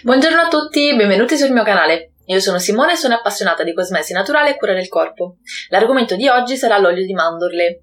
Buongiorno a tutti, benvenuti sul mio canale. Io sono Simone e sono appassionata di cosmesi naturale e cura del corpo. L'argomento di oggi sarà l'olio di mandorle.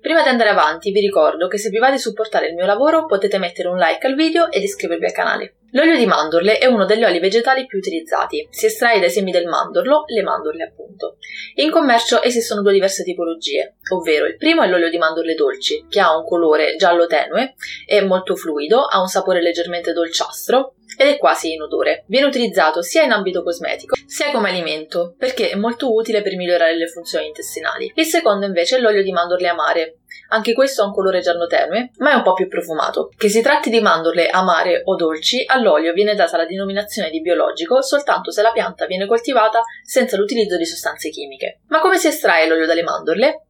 Prima di andare avanti vi ricordo che se vi va di supportare il mio lavoro potete mettere un like al video ed iscrivervi al canale. L'olio di mandorle è uno degli oli vegetali più utilizzati. Si estrae dai semi del mandorlo, le mandorle appunto. In commercio esistono due diverse tipologie, ovvero il primo è l'olio di mandorle dolci, che ha un colore giallo tenue, è molto fluido, ha un sapore leggermente dolciastro ed è quasi inodore. Viene utilizzato sia in ambito cosmetico sia come alimento, perché è molto utile per migliorare le funzioni intestinali. Il secondo invece è l'olio di mandorle amare. Anche questo ha un colore giallo tenue, ma è un po' più profumato. Che si tratti di mandorle amare o dolci, all'olio viene data la denominazione di biologico soltanto se la pianta viene coltivata senza l'utilizzo di sostanze chimiche. Ma come si estrae l'olio dalle mandorle?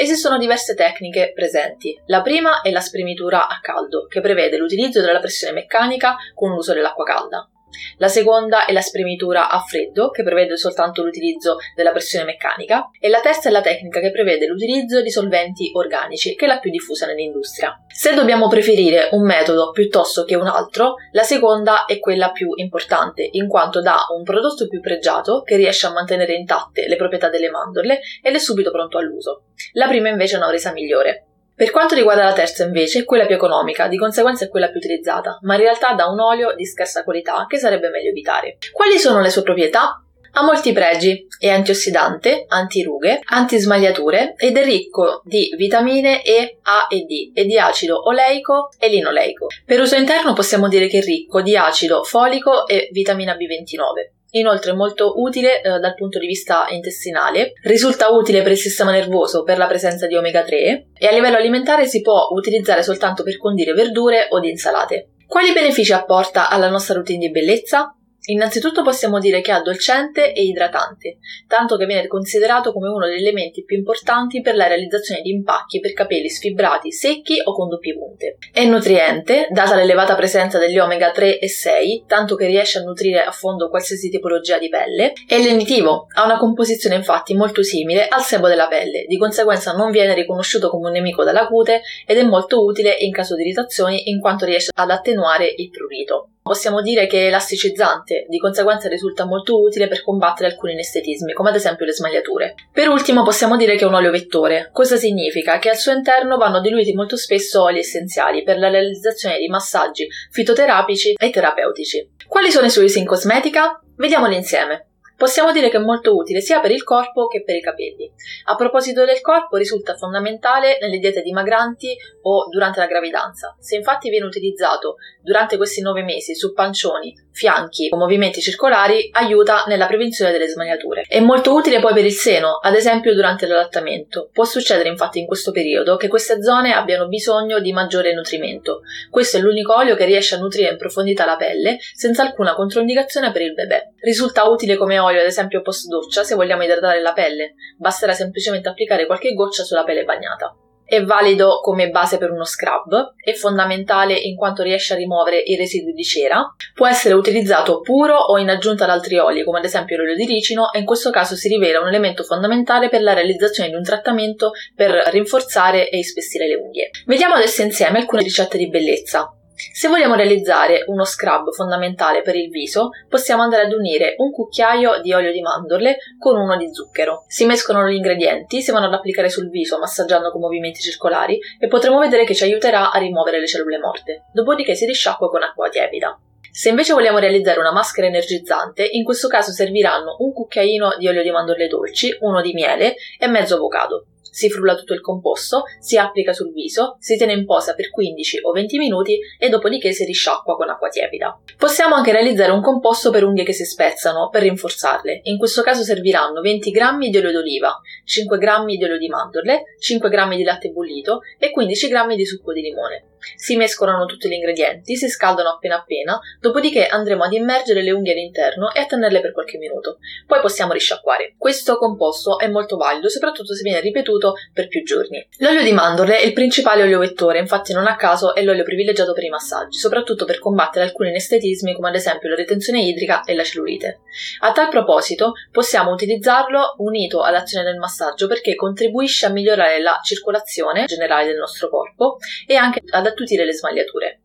Esistono diverse tecniche presenti. La prima è la spremitura a caldo, che prevede l'utilizzo della pressione meccanica con l'uso dell'acqua calda. La seconda è la spremitura a freddo, che prevede soltanto l'utilizzo della pressione meccanica, e la terza è la tecnica che prevede l'utilizzo di solventi organici, che è la più diffusa nell'industria. Se dobbiamo preferire un metodo piuttosto che un altro, la seconda è quella più importante, in quanto dà un prodotto più pregiato che riesce a mantenere intatte le proprietà delle mandorle ed è subito pronto all'uso. La prima invece ha una resa migliore. Per quanto riguarda la terza invece è quella più economica, di conseguenza è quella più utilizzata, ma in realtà dà un olio di scarsa qualità che sarebbe meglio evitare. Quali sono le sue proprietà? Ha molti pregi, è antiossidante, antirughe, antismagliature ed è ricco di vitamine E, A e D e di acido oleico e linoleico. Per uso interno possiamo dire che è ricco di acido folico e vitamina B29. Inoltre molto utile eh, dal punto di vista intestinale, risulta utile per il sistema nervoso per la presenza di omega 3 e a livello alimentare si può utilizzare soltanto per condire verdure o di insalate. Quali benefici apporta alla nostra routine di bellezza? Innanzitutto possiamo dire che è addolcente e idratante, tanto che viene considerato come uno degli elementi più importanti per la realizzazione di impacchi per capelli sfibrati, secchi o con doppie punte. È nutriente, data l'elevata presenza degli omega 3 e 6, tanto che riesce a nutrire a fondo qualsiasi tipologia di pelle. È lenitivo, ha una composizione infatti molto simile al sebo della pelle, di conseguenza non viene riconosciuto come un nemico dalla cute ed è molto utile in caso di irritazioni in quanto riesce ad attenuare il prurito. Possiamo dire che è elasticizzante, di conseguenza risulta molto utile per combattere alcuni inestetismi, come ad esempio le smagliature. Per ultimo possiamo dire che è un olio vettore. Cosa significa? Che al suo interno vanno diluiti molto spesso oli essenziali per la realizzazione di massaggi fitoterapici e terapeutici. Quali sono i suoi usi in cosmetica? Vediamoli insieme. Possiamo dire che è molto utile sia per il corpo che per i capelli. A proposito del corpo, risulta fondamentale nelle diete dimagranti o durante la gravidanza. Se infatti viene utilizzato durante questi nove mesi su pancioni, fianchi o movimenti circolari, aiuta nella prevenzione delle smagliature. È molto utile poi per il seno, ad esempio durante l'allattamento. Può succedere infatti in questo periodo che queste zone abbiano bisogno di maggiore nutrimento. Questo è l'unico olio che riesce a nutrire in profondità la pelle senza alcuna controindicazione per il bebè. Risulta utile come olio olio, ad esempio post doccia, se vogliamo idratare la pelle. Basterà semplicemente applicare qualche goccia sulla pelle bagnata. È valido come base per uno scrub, è fondamentale in quanto riesce a rimuovere i residui di cera, può essere utilizzato puro o in aggiunta ad altri oli, come ad esempio l'olio di ricino, e in questo caso si rivela un elemento fondamentale per la realizzazione di un trattamento per rinforzare e ispessire le unghie. Vediamo adesso insieme alcune ricette di bellezza. Se vogliamo realizzare uno scrub fondamentale per il viso, possiamo andare ad unire un cucchiaio di olio di mandorle con uno di zucchero. Si mescolano gli ingredienti, si vanno ad applicare sul viso massaggiando con movimenti circolari e potremo vedere che ci aiuterà a rimuovere le cellule morte. Dopodiché si risciacqua con acqua tiepida. Se invece vogliamo realizzare una maschera energizzante, in questo caso serviranno un cucchiaino di olio di mandorle dolci, uno di miele e mezzo avocado si frulla tutto il composto, si applica sul viso, si tiene in posa per 15 o 20 minuti e dopodiché si risciacqua con acqua tiepida. Possiamo anche realizzare un composto per unghie che si spezzano per rinforzarle. In questo caso serviranno 20 g di olio d'oliva, 5 g di olio di mandorle, 5 g di latte bollito e 15 g di succo di limone. Si mescolano tutti gli ingredienti, si scaldano appena appena, dopodiché andremo ad immergere le unghie all'interno e a tenerle per qualche minuto. Poi possiamo risciacquare. Questo composto è molto valido, soprattutto se viene ripetuto per più giorni. L'olio di mandorle è il principale olio vettore, infatti non a caso è l'olio privilegiato per i massaggi, soprattutto per combattere alcuni anestetismi come ad esempio la retenzione idrica e la cellulite. A tal proposito possiamo utilizzarlo unito all'azione del massaggio perché contribuisce a migliorare la circolazione generale del nostro corpo e anche ad attutire le smagliature.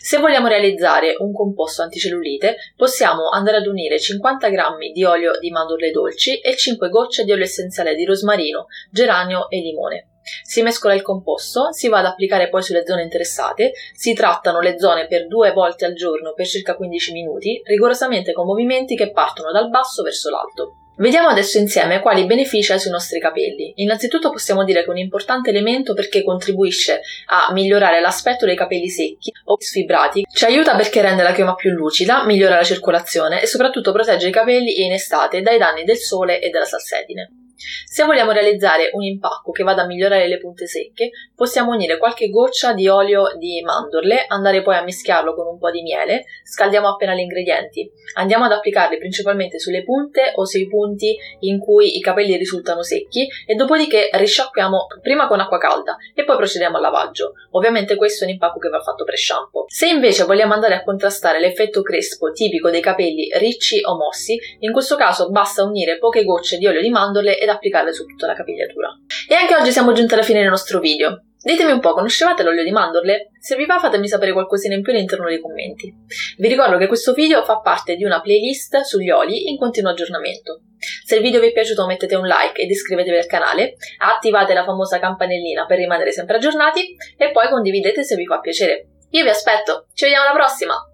Se vogliamo realizzare un composto anticellulite, possiamo andare ad unire 50 g di olio di mandorle dolci e 5 gocce di olio essenziale di rosmarino, geranio e limone. Si mescola il composto, si va ad applicare poi sulle zone interessate, si trattano le zone per due volte al giorno per circa 15 minuti, rigorosamente con movimenti che partono dal basso verso l'alto. Vediamo adesso insieme quali benefici ha sui nostri capelli. Innanzitutto possiamo dire che è un importante elemento perché contribuisce a migliorare l'aspetto dei capelli secchi o sfibrati, ci aiuta perché rende la chioma più lucida, migliora la circolazione e soprattutto protegge i capelli in estate dai danni del sole e della salsedine. Se vogliamo realizzare un impacco che vada a migliorare le punte secche, possiamo unire qualche goccia di olio di mandorle, andare poi a mischiarlo con un po' di miele, scaldiamo appena gli ingredienti, andiamo ad applicarli principalmente sulle punte o sui punti in cui i capelli risultano secchi e dopodiché risciacquiamo prima con acqua calda e poi procediamo al lavaggio. Ovviamente questo è un impacco che va fatto pre-shampoo. Se invece vogliamo andare a contrastare l'effetto crespo tipico dei capelli ricci o mossi, in questo caso basta unire poche gocce di olio di mandorle ed applicarle su tutta la capigliatura. E anche oggi siamo giunti alla fine del nostro video. Ditemi un po', conoscevate l'olio di mandorle? Se vi va fatemi sapere qualcosina in più all'interno dei commenti. Vi ricordo che questo video fa parte di una playlist sugli oli in continuo aggiornamento. Se il video vi è piaciuto mettete un like ed iscrivetevi al canale, attivate la famosa campanellina per rimanere sempre aggiornati e poi condividete se vi fa piacere. Io vi aspetto, ci vediamo alla prossima!